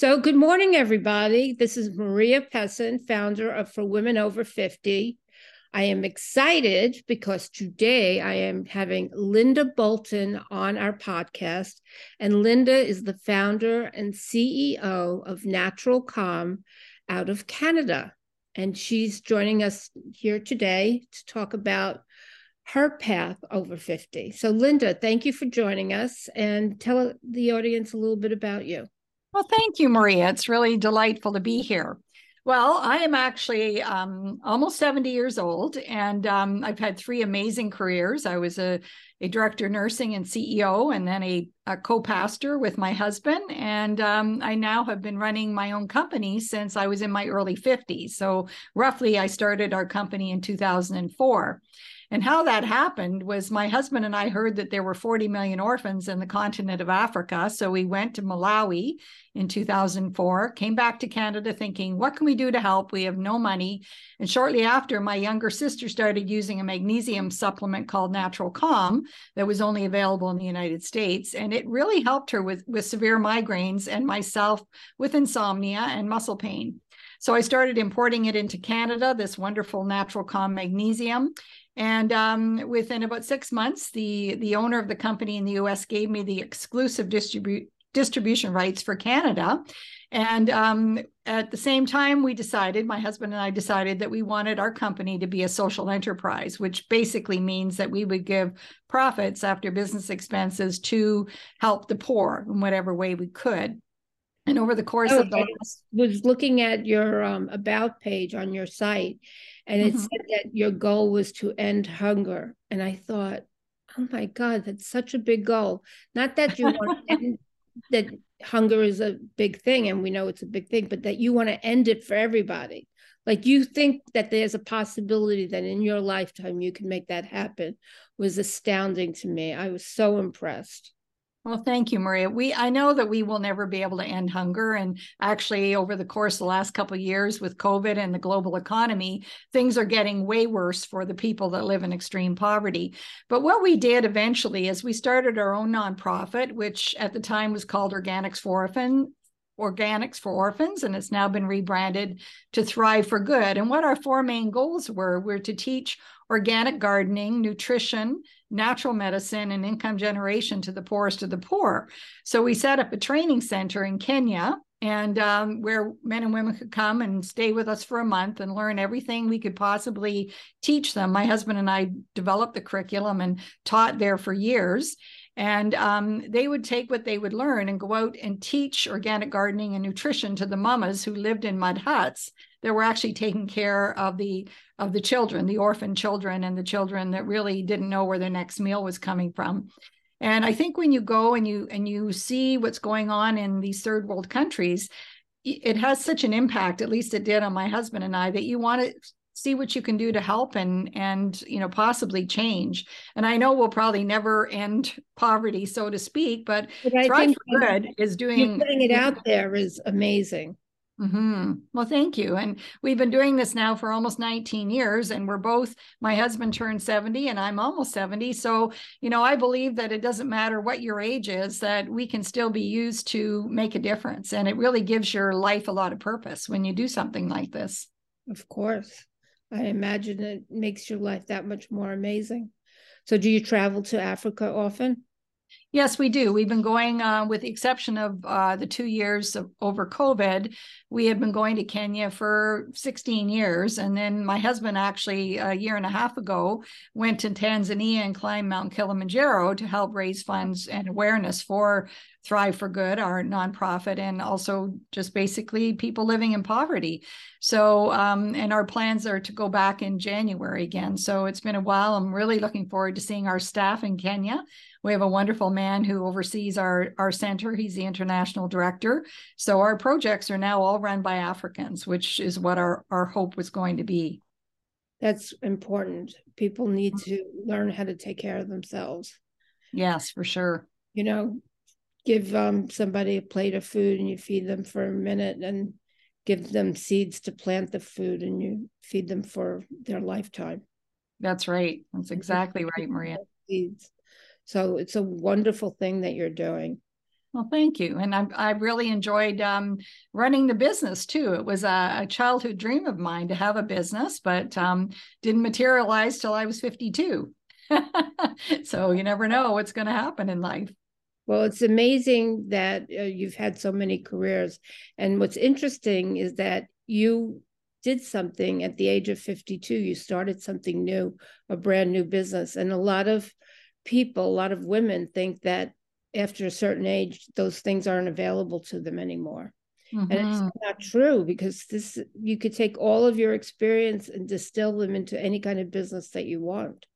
So, good morning, everybody. This is Maria Pessin, founder of For Women Over 50. I am excited because today I am having Linda Bolton on our podcast. And Linda is the founder and CEO of Natural Calm out of Canada. And she's joining us here today to talk about her path over 50. So, Linda, thank you for joining us and tell the audience a little bit about you. Well, thank you, Maria. It's really delightful to be here. Well, I am actually um, almost 70 years old, and um, I've had three amazing careers. I was a, a director nursing and CEO, and then a, a co pastor with my husband. And um, I now have been running my own company since I was in my early 50s. So, roughly, I started our company in 2004. And how that happened was my husband and I heard that there were 40 million orphans in the continent of Africa. So we went to Malawi in 2004, came back to Canada thinking, what can we do to help? We have no money. And shortly after, my younger sister started using a magnesium supplement called Natural Calm that was only available in the United States. And it really helped her with, with severe migraines and myself with insomnia and muscle pain. So I started importing it into Canada, this wonderful natural calm magnesium. And um, within about six months, the the owner of the company in the U.S. gave me the exclusive distribu- distribution rights for Canada. And um, at the same time, we decided, my husband and I decided that we wanted our company to be a social enterprise, which basically means that we would give profits after business expenses to help the poor in whatever way we could. And over the course oh, of the I was looking at your um, about page on your site, and it mm-hmm. said that your goal was to end hunger. And I thought, oh my God, that's such a big goal. Not that you want end, that hunger is a big thing, and we know it's a big thing, but that you want to end it for everybody. Like you think that there's a possibility that in your lifetime you can make that happen was astounding to me. I was so impressed. Well, thank you, Maria. We I know that we will never be able to end hunger, and actually, over the course of the last couple of years with COVID and the global economy, things are getting way worse for the people that live in extreme poverty. But what we did eventually is we started our own nonprofit, which at the time was called Organics for Orphan, Organics for Orphans, and it's now been rebranded to Thrive for Good. And what our four main goals were were to teach organic gardening, nutrition, natural medicine, and income generation to the poorest of the poor. So we set up a training center in Kenya and um, where men and women could come and stay with us for a month and learn everything we could possibly teach them. My husband and I developed the curriculum and taught there for years. And um, they would take what they would learn and go out and teach organic gardening and nutrition to the mamas who lived in mud huts that were actually taking care of the of the children, the orphan children, and the children that really didn't know where their next meal was coming from. And I think when you go and you and you see what's going on in these third world countries, it has such an impact. At least it did on my husband and I that you want to see what you can do to help and and you know possibly change and i know we'll probably never end poverty so to speak but, but thrive for good is doing putting it out there is amazing Mm-hmm. Well, thank you. And we've been doing this now for almost 19 years, and we're both, my husband turned 70 and I'm almost 70. So, you know, I believe that it doesn't matter what your age is, that we can still be used to make a difference. And it really gives your life a lot of purpose when you do something like this. Of course. I imagine it makes your life that much more amazing. So, do you travel to Africa often? Yes, we do. We've been going, uh, with the exception of uh, the two years of, over COVID, we had been going to Kenya for 16 years. And then my husband actually, a year and a half ago, went to Tanzania and climbed Mount Kilimanjaro to help raise funds and awareness for Thrive for Good, our nonprofit, and also just basically people living in poverty. So, um, and our plans are to go back in January again. So it's been a while. I'm really looking forward to seeing our staff in Kenya. We have a wonderful man who oversees our, our center. He's the international director. So our projects are now all run by Africans, which is what our, our hope was going to be. That's important. People need to learn how to take care of themselves. Yes, for sure. You know, give um, somebody a plate of food and you feed them for a minute and give them seeds to plant the food and you feed them for their lifetime. That's right. That's exactly right, Maria. Seeds. So it's a wonderful thing that you're doing. Well, thank you. And I, I really enjoyed um, running the business too. It was a, a, childhood dream of mine to have a business, but um, didn't materialize till I was 52. so you never know what's going to happen in life. Well, it's amazing that uh, you've had so many careers. And what's interesting is that you did something at the age of 52. You started something new, a brand new business. And a lot of people, a lot of women think that after a certain age, those things aren't available to them anymore. Mm-hmm. And it's mm-hmm. not true because this you could take all of your experience and distill them into any kind of business that you want.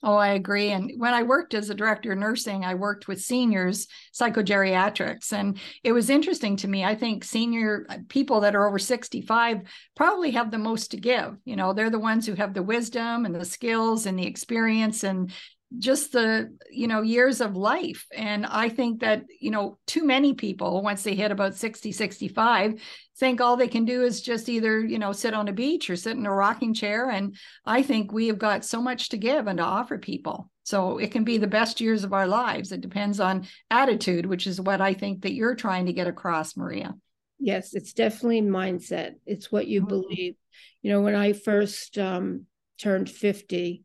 Oh, I agree. And when I worked as a director of nursing, I worked with seniors psychogeriatrics. And it was interesting to me. I think senior uh, people that are over 65 probably have the most to give. You know, they're the ones who have the wisdom and the skills and the experience and just the you know years of life. And i think that you know too many people once they hit about 60 65 think all they can do is just either you know sit on a beach or sit in a rocking chair. And i think we have got so much to give and to offer people. So it can be the best years of our lives. It depends on attitude which is what i think that you're trying to get across maria. Yes it's definitely mindset. It's what you mm-hmm. believe. You know when i first um, turned 50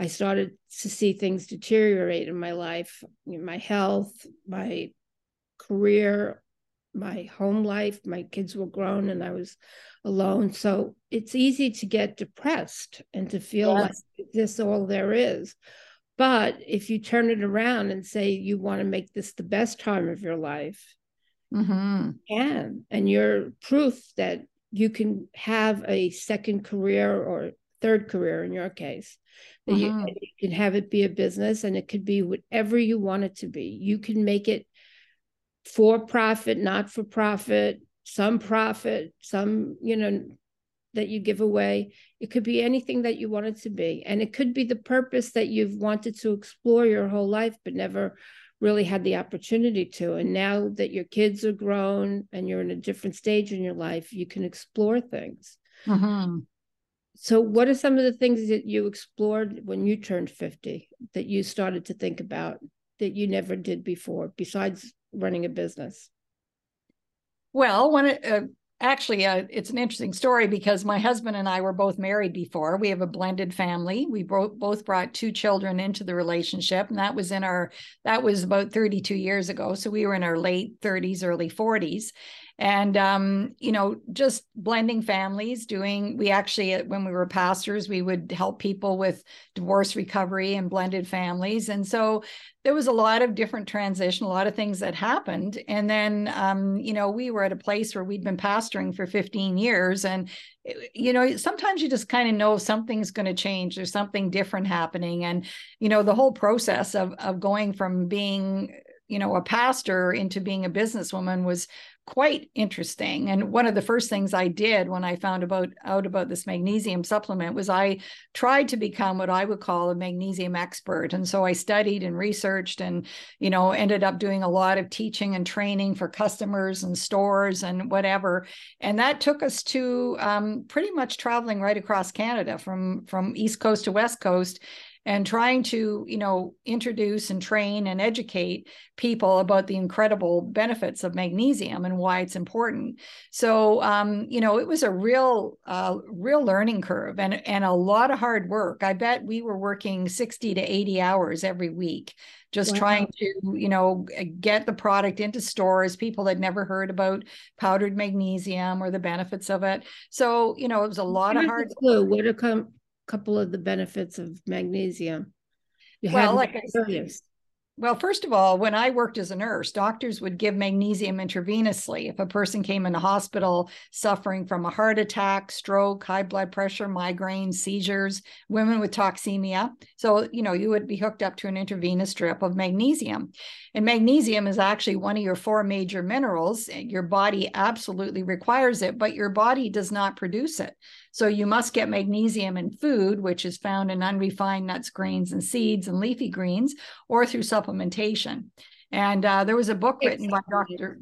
I started to see things deteriorate in my life, my health, my career, my home life. My kids were grown and I was alone. So it's easy to get depressed and to feel yes. like this all there is. But if you turn it around and say you want to make this the best time of your life, mm-hmm. and and you're proof that you can have a second career or third career in your case you, mm-hmm. you can have it be a business and it could be whatever you want it to be. You can make it for profit not for profit some profit some you know that you give away. It could be anything that you want it to be. And it could be the purpose that you've wanted to explore your whole life but never really had the opportunity to. And now that your kids are grown and you're in a different stage in your life you can explore things. Mm-hmm. So, what are some of the things that you explored when you turned 50 that you started to think about that you never did before, besides running a business? Well, when it, uh, actually, uh, it's an interesting story because my husband and I were both married before. We have a blended family. We both both brought two children into the relationship, and that was in our that was about 32 years ago. So we were in our late 30s, early 40s, and um, you know just blending families doing we actually when we were pastors we would help people with divorce recovery and blended families. And so there was a lot of different transition a lot of things that happened. And then um, you know we were at a place where we'd been pastoring for 15 years and eh, you know sometimes you just kind of know something's going to change. There's something different happening. And you know the whole process of of going from being you know a pastor into being a businesswoman was quite interesting. And one of the first things I did when I found about out about this magnesium supplement was I tried to become what I would call a magnesium expert. And so I studied and researched and, you know, ended up doing a lot of teaching and training for customers and stores and whatever. And that took us to um, pretty much traveling right across Canada from from East Coast to West Coast and trying to you know introduce and train and educate people about the incredible benefits of magnesium and why it's important. So um, you know it was a real uh, real learning curve and and a lot of hard work. I bet we were working 60 to 80 hours every week just wow. trying to you know get the product into stores people had never heard about powdered magnesium or the benefits of it. So you know it was a lot of hard clue. Where to come couple of the benefits of magnesium? You well, like I said, well, first of all, when I worked as a nurse, doctors would give magnesium intravenously if a person came in the hospital suffering from a heart attack, stroke, high blood pressure, migraine, seizures, women with toxemia. So, you know, you would be hooked up to an intravenous drip of magnesium. And magnesium is actually one of your four major minerals. Your body absolutely requires it, but your body does not produce it. So you must get magnesium in food, which is found in unrefined nuts, grains, and seeds and leafy greens, or through supplementation. And uh, there was a book written by Dr.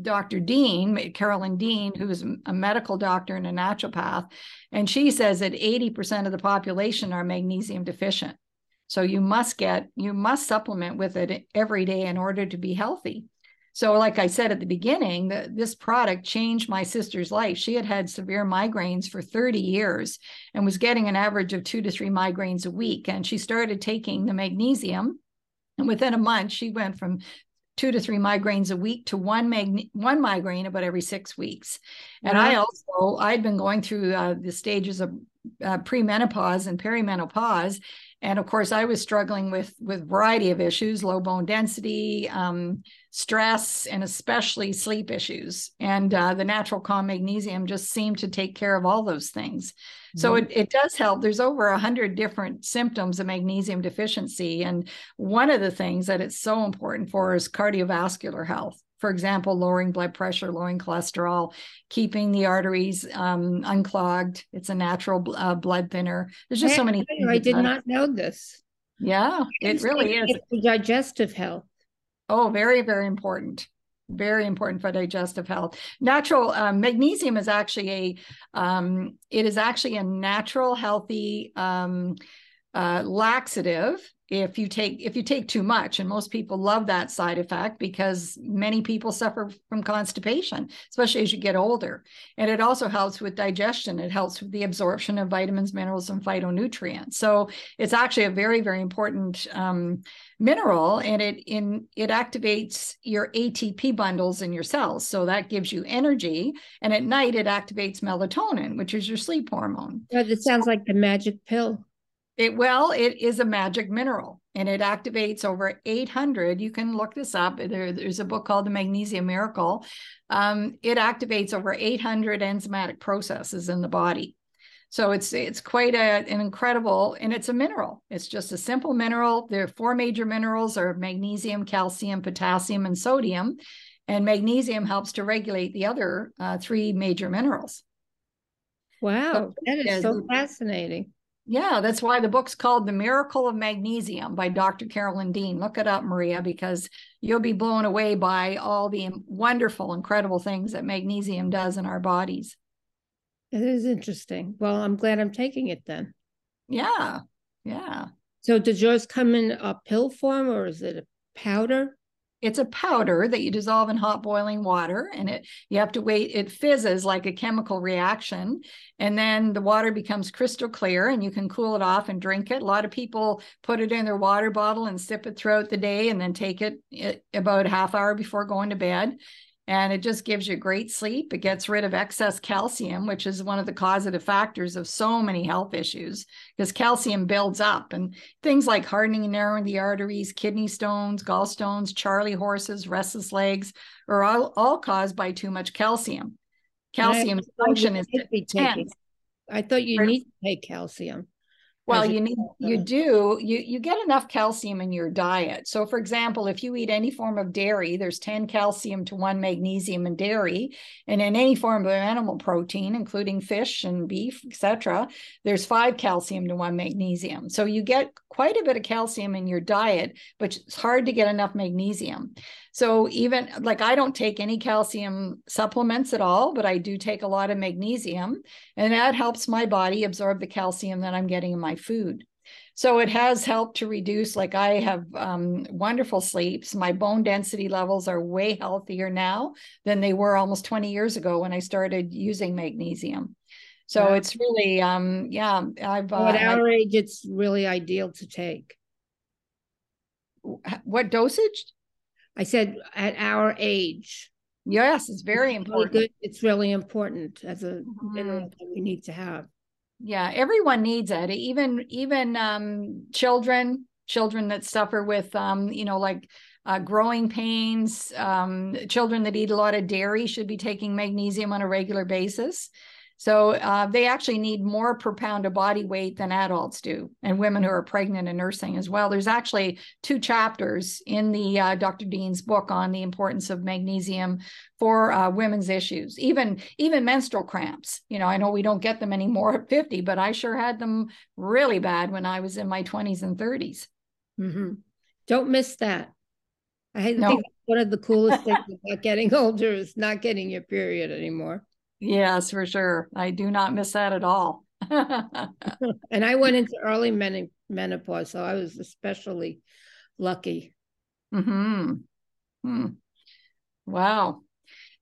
Dr. Dean, Carolyn Dean, who's a medical doctor and a naturopath, and she says that 80% of the population are magnesium deficient. So you must get, you must supplement with it every day in order to be healthy. So, like I said at the beginning, that this product changed my sister's life. She had had severe migraines for 30 years and was getting an average of two to three migraines a week. And she started taking the magnesium. And within a month, she went from two to three migraines a week to one mag- one migraine about every six weeks. And I also I'd been going through uh, the stages of uh, premenopause and perimenopause, and of course i was struggling with with variety of issues low bone density um, stress and especially sleep issues. And uh, the natural calm magnesium just seemed to take care of all those things. Mm-hmm. so it, it does help. There's over a hundred different symptoms of magnesium deficiency. And one of the things that it's so important for is cardiovascular health for example, lowering blood pressure, lowering cholesterol, keeping the arteries um, unclogged. It's a natural uh, blood thinner. There's just I, so many. I, I did not know this. Yeah, it really is. It's digestive health. Oh, very, very important. Very important for digestive health. Natural um, magnesium is actually a, um, it is actually a natural, healthy um, uh, laxative if you take if you take too much and most people love that side effect because many people suffer from constipation especially as you get older. And it also helps with digestion. It helps with the absorption of vitamins minerals and phytonutrients. So it's actually a very very important um, mineral and it in it activates your atp bundles in your cells. So that gives you energy. And at night it activates melatonin which is your sleep hormone. That sounds like the magic pill it well, it is a magic mineral and it activates over 800. You can look this up. There, there's a book called The Magnesium Miracle. Um, it activates over 800 enzymatic processes in the body. So it's it's quite a, an incredible, and it's a mineral. It's just a simple mineral. There are four major minerals: are magnesium, calcium, potassium, and sodium. And magnesium helps to regulate the other uh, three major minerals. Wow, so, that is so fascinating. Yeah, that's why the book's called The Miracle of Magnesium by Dr. Carolyn Dean. Look it up, Maria, because you'll be blown away by all the wonderful, incredible things that magnesium does in our bodies. It is interesting. Well, I'm glad I'm taking it then. Yeah. Yeah. So does yours come in a pill form or is it a powder? It's a powder that you dissolve in hot boiling water and it you have to wait it fizzes like a chemical reaction and then the water becomes crystal clear and you can cool it off and drink it. A lot of people put it in their water bottle and sip it throughout the day and then take it, it about a half hour before going to bed and it just gives you great sleep. It gets rid of excess calcium, which is one of the causative factors of so many health issues because calcium builds up and things like hardening and narrowing the arteries, kidney stones, gallstones, Charlie horses, restless legs are all, all caused by too much calcium. Calcium function is. I thought you need to take calcium. Well, you need you uh, do you you get enough calcium in your diet. So for example, if you eat any form of dairy, there's 10 calcium to 1 magnesium in dairy, and in any form of animal protein including fish and beef, etc., there's 5 calcium to 1 magnesium. So you get quite a bit of calcium in your diet, but it's hard to get enough magnesium. So even like I don't take any calcium supplements at all, but I do take a lot of magnesium, and that helps my body absorb the calcium that I'm getting in my food. So it has helped to reduce, like I have um, wonderful sleeps. My bone density levels are way healthier now than they were almost 20 years ago when I started using magnesium. So wow. it's really, um, yeah, I've. Uh, at our age, it's really ideal to take. What dosage? I said at our age. Yes, it's very it's important. Really. It's really important as a mm-hmm. mineral that we need to have. Yeah, everyone needs it. Even even um, children, children that suffer with um, you know, like uh, growing pains, um, children that eat a lot of dairy should be taking magnesium on a regular basis. So uh, they actually need more per pound of body weight than adults do, and women who are pregnant and nursing as well. There's actually two chapters in the uh, Dr. Dean's book on the importance of magnesium for uh, women's issues, even even menstrual cramps. You know, I know we don't get them anymore at 50, but I sure had them really bad when I was in my 20s and 30s. Mm-hmm. Don't miss that. I no. think one of the coolest things about getting older is not getting your period anymore. Yes, for sure. I do not miss that at all. and I went into early men- menopause, so I was especially lucky. Hmm. Hmm. Wow.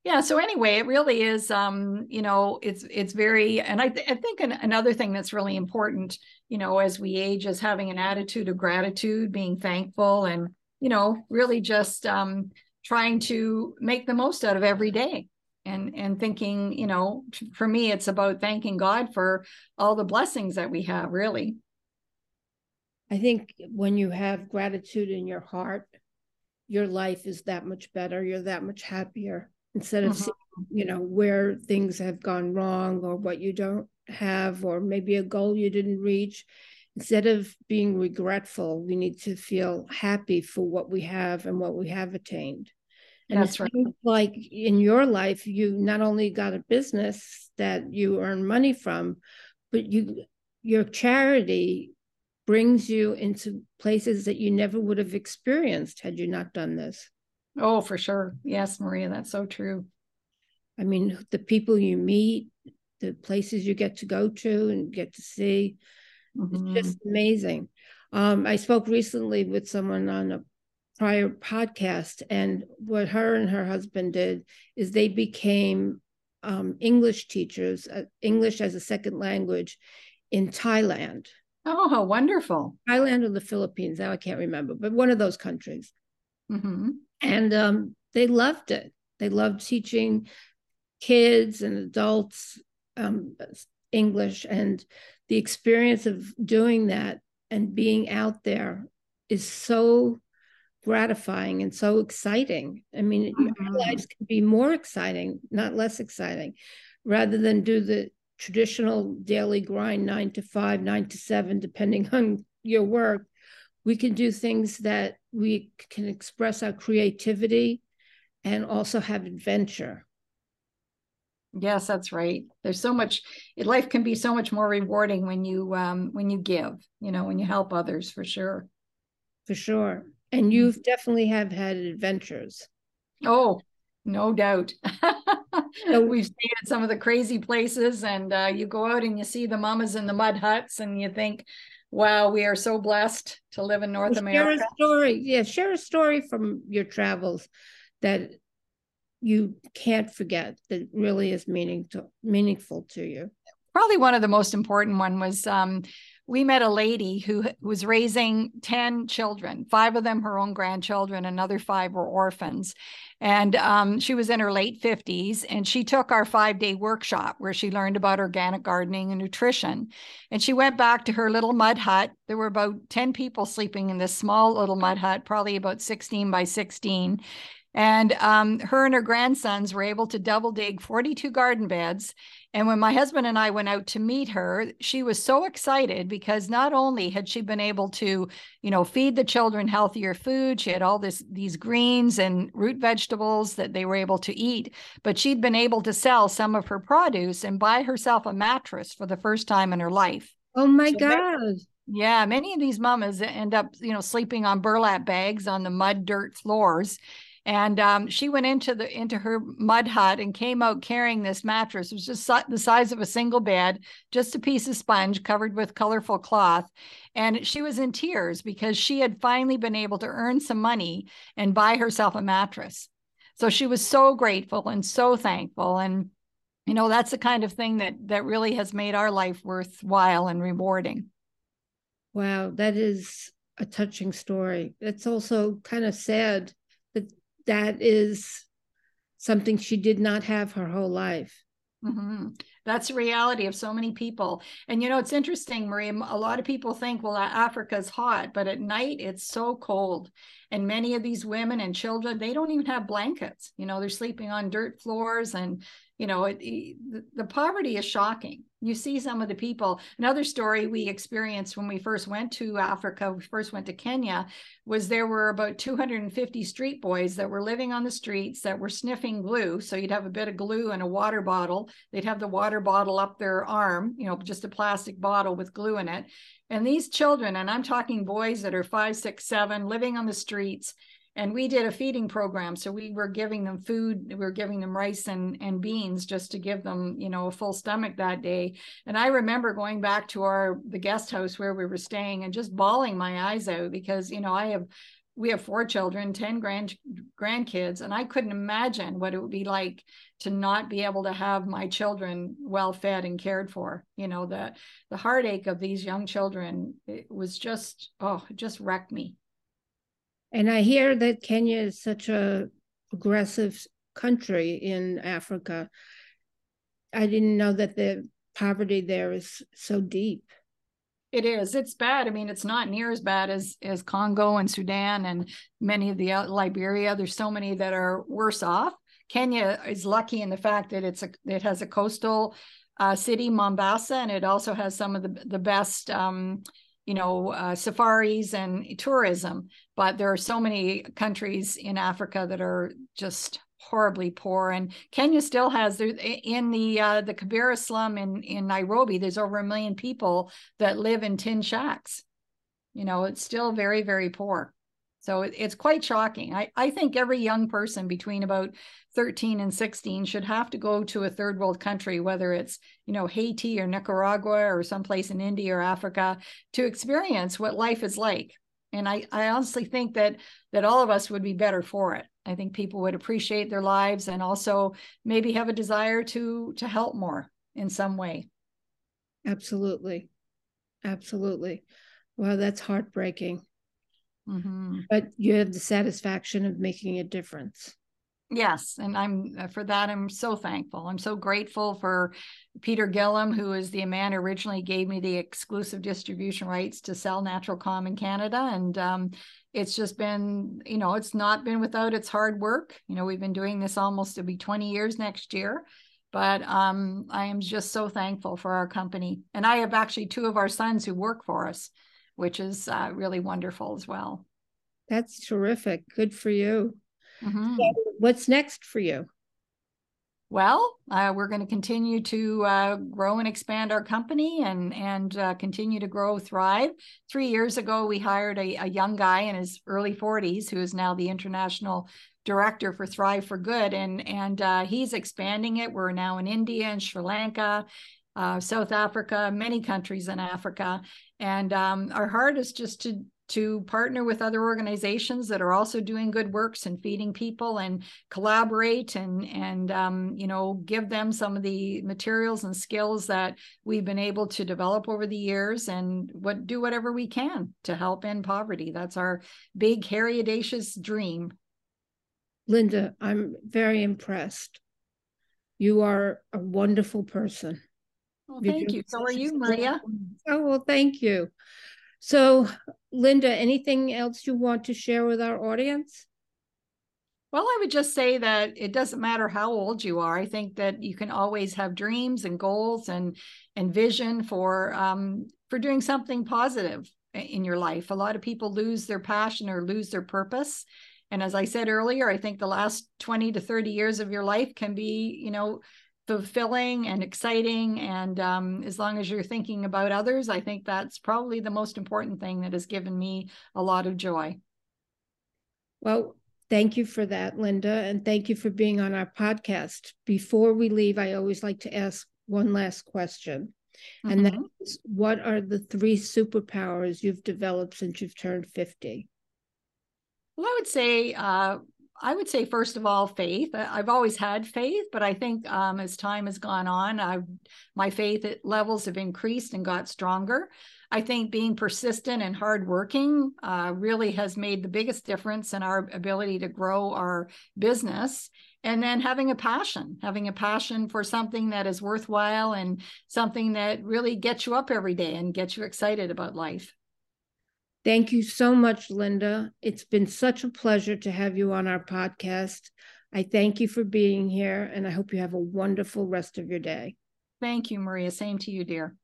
Yeah. So anyway, it really is. Um, you know, it's it's very, and I, th- I think an, another thing that's really important, you know, as we age, is having an attitude of gratitude, being thankful, and you know, really just um, trying to make the most out of every day and and thinking you know for me it's about thanking god for all the blessings that we have really. I think when you have gratitude in your heart your life is that much better you're that much happier instead of mm-hmm. seeing you know where things have gone wrong or what you don't have or maybe a goal you didn't reach. Instead of being regretful we need to feel happy for what we have and what we have attained and That's right. like in your life, you not only got a business that you earn money from, but you your charity brings you into places that you never would have experienced had you not done this. Oh, for sure. Yes, Maria, that's so true. I mean, the people you meet, the places you get to go to and get to see, mm-hmm. it's just amazing. Um, I spoke recently with someone on a prior podcast. And what her and her husband did is they became um, English teachers, uh, English as a second language in Thailand. Oh, how wonderful. Thailand or the Philippines, now I can't remember, but one of those countries. Mm-hmm. And um, they loved it. They loved teaching kids and adults um, English. And the experience of doing that and being out there is so gratifying and so exciting. I mean, mm-hmm. our lives can be more exciting, not less exciting, rather than do the traditional daily grind nine to five, nine to seven, depending on your work. We can do things that we can express our creativity and also have adventure. Yes, that's right. There's so much life can be so much more rewarding when you um when you give, you know, when you help others for sure. For sure. And mm-hmm. you've definitely have had adventures. Oh, no doubt. so we've stayed at some of the crazy places, and uh, you go out and you see the mamas in the mud huts, and you think, "Wow, we are so blessed to live in North well, America." Share a story, yeah. Share a story from your travels that you can't forget that really is meaning to, meaningful to you. Probably one of the most important one was um, we met a lady who was raising 10 children, five of them her own grandchildren, another five were orphans. And um, she was in her late 50s, and she took our five day workshop where she learned about organic gardening and nutrition. And she went back to her little mud hut. There were about 10 people sleeping in this small little mud hut, probably about 16 by 16. And um, her and her grandsons were able to double dig 42 garden beds. And when my husband and I went out to meet her, she was so excited because not only had she been able to, you know, feed the children healthier food, she had all this these greens and root vegetables that they were able to eat, but she'd been able to sell some of her produce and buy herself a mattress for the first time in her life. Oh my so God. yeah, many of these mamas end up, you know, sleeping on burlap bags on the mud dirt floors and um, she went into the into her mud hut and came out carrying this mattress. It was just the size of a single bed, just a piece of sponge covered with colorful cloth. And she was in tears because she had finally been able to earn some money and buy herself a mattress. So she was so grateful and so thankful. And you know that's the kind of thing that that really has made our life worthwhile and rewarding. Wow, that is a touching story. It's also kind of sad that is something she did not have her whole life. Mm-hmm. That's the reality of so many people. And you know, it's interesting, Marie. A lot of people think, well, Africa's hot, but at night it's so cold. And many of these women and children, they don't even have blankets. You know, they're sleeping on dirt floors and you know it, the poverty is shocking. You see some of the people another story we experienced when we first went to africa we first went to kenya was there were about 250 street boys that were living on the streets that were sniffing glue. So you'd have a bit of glue and a water bottle. They'd have the water bottle up their arm you know just a plastic bottle with glue in it. And these children and i'm talking boys that are five six seven living on the streets and we did a feeding program so we were giving them food we were giving them rice and, and beans just to give them you know a full stomach that day and i remember going back to our the guest house where we were staying and just bawling my eyes out because you know i have we have four children, 10 grand grandkids, and I couldn't imagine what it would be like to not be able to have my children well fed and cared for. You know, the the heartache of these young children it was just oh, it just wrecked me. And I hear that Kenya is such a aggressive country in Africa. I didn't know that the poverty there is so deep. It is. It's bad. I mean, it's not near as bad as as Congo and Sudan and many of the uh, Liberia. There's so many that are worse off. Kenya is lucky in the fact that it's a it has a coastal uh, city, Mombasa, and it also has some of the the best. Um, you know, uh, safaris and tourism, but there are so many countries in Africa that are just horribly poor. And Kenya still has in the uh, the Kibera slum in in Nairobi. There's over a million people that live in tin shacks. You know, it's still very very poor. So it, it's quite shocking. I, I think every young person between about 13 and 16 should have to go to a third world country, whether it's, you know, Haiti or Nicaragua or someplace in India or Africa, to experience what life is like. And I, I honestly think that that all of us would be better for it. I think people would appreciate their lives and also maybe have a desire to to help more in some way. Absolutely. Absolutely. Well, that's heartbreaking. Mm-hmm. But you have the satisfaction of making a difference. Yes, and I'm uh, for that. I'm so thankful. I'm so grateful for Peter Gillham, who is the man who originally gave me the exclusive distribution rights to sell Natural Calm in Canada, and um, it's just been, you know, it's not been without its hard work. You know, we've been doing this almost to be 20 years next year, but um, I am just so thankful for our company, and I have actually two of our sons who work for us, which is uh, really wonderful as well. That's terrific. Good for you. Mm-hmm. So what's next for you? Well, uh, we're going to continue to uh, grow and expand our company and and uh, continue to grow, thrive. Three years ago, we hired a, a young guy in his early 40s who is now the international director for Thrive for Good, and and uh, he's expanding it. We're now in India and Sri Lanka, uh, South Africa, many countries in Africa, and um, our heart is just to to partner with other organizations that are also doing good works and feeding people and collaborate and and um, you know give them some of the materials and skills that we've been able to develop over the years and what do whatever we can to help end poverty. That's our big hairy audacious dream. Linda i'm very impressed. You are a wonderful person well, thank you so are you maria oh well thank you so, Linda, anything else you want to share with our audience? Well, I would just say that it doesn't matter how old you are. I think that you can always have dreams and goals and and vision for um, for doing something positive in your life. A lot of people lose their passion or lose their purpose. And as I said earlier, I think the last 20 to 30 years of your life can be, you know, fulfilling and exciting. And um, as long as you're thinking about others, I think that's probably the most important thing that has given me a lot of joy. Well, thank you for that, Linda. And thank you for being on our podcast. Before we leave, I always like to ask one last question. Mm-hmm. And that mm-hmm. is what are the three superpowers you've developed since you've turned 50? Well, I would say uh, I would say, first of all, faith. I've always had faith, but I think um, as time has gone on, I've, my faith levels have increased and got stronger. I think being persistent and hardworking uh, really has made the biggest difference in our ability to grow our business. And then having a passion, having a passion for something that is worthwhile and something that really gets you up every day and gets you excited about life. Thank you so much, Linda. It's been such a pleasure to have you on our podcast. I thank you for being here, and I hope you have a wonderful rest of your day. Thank you, Maria. Same to you, dear.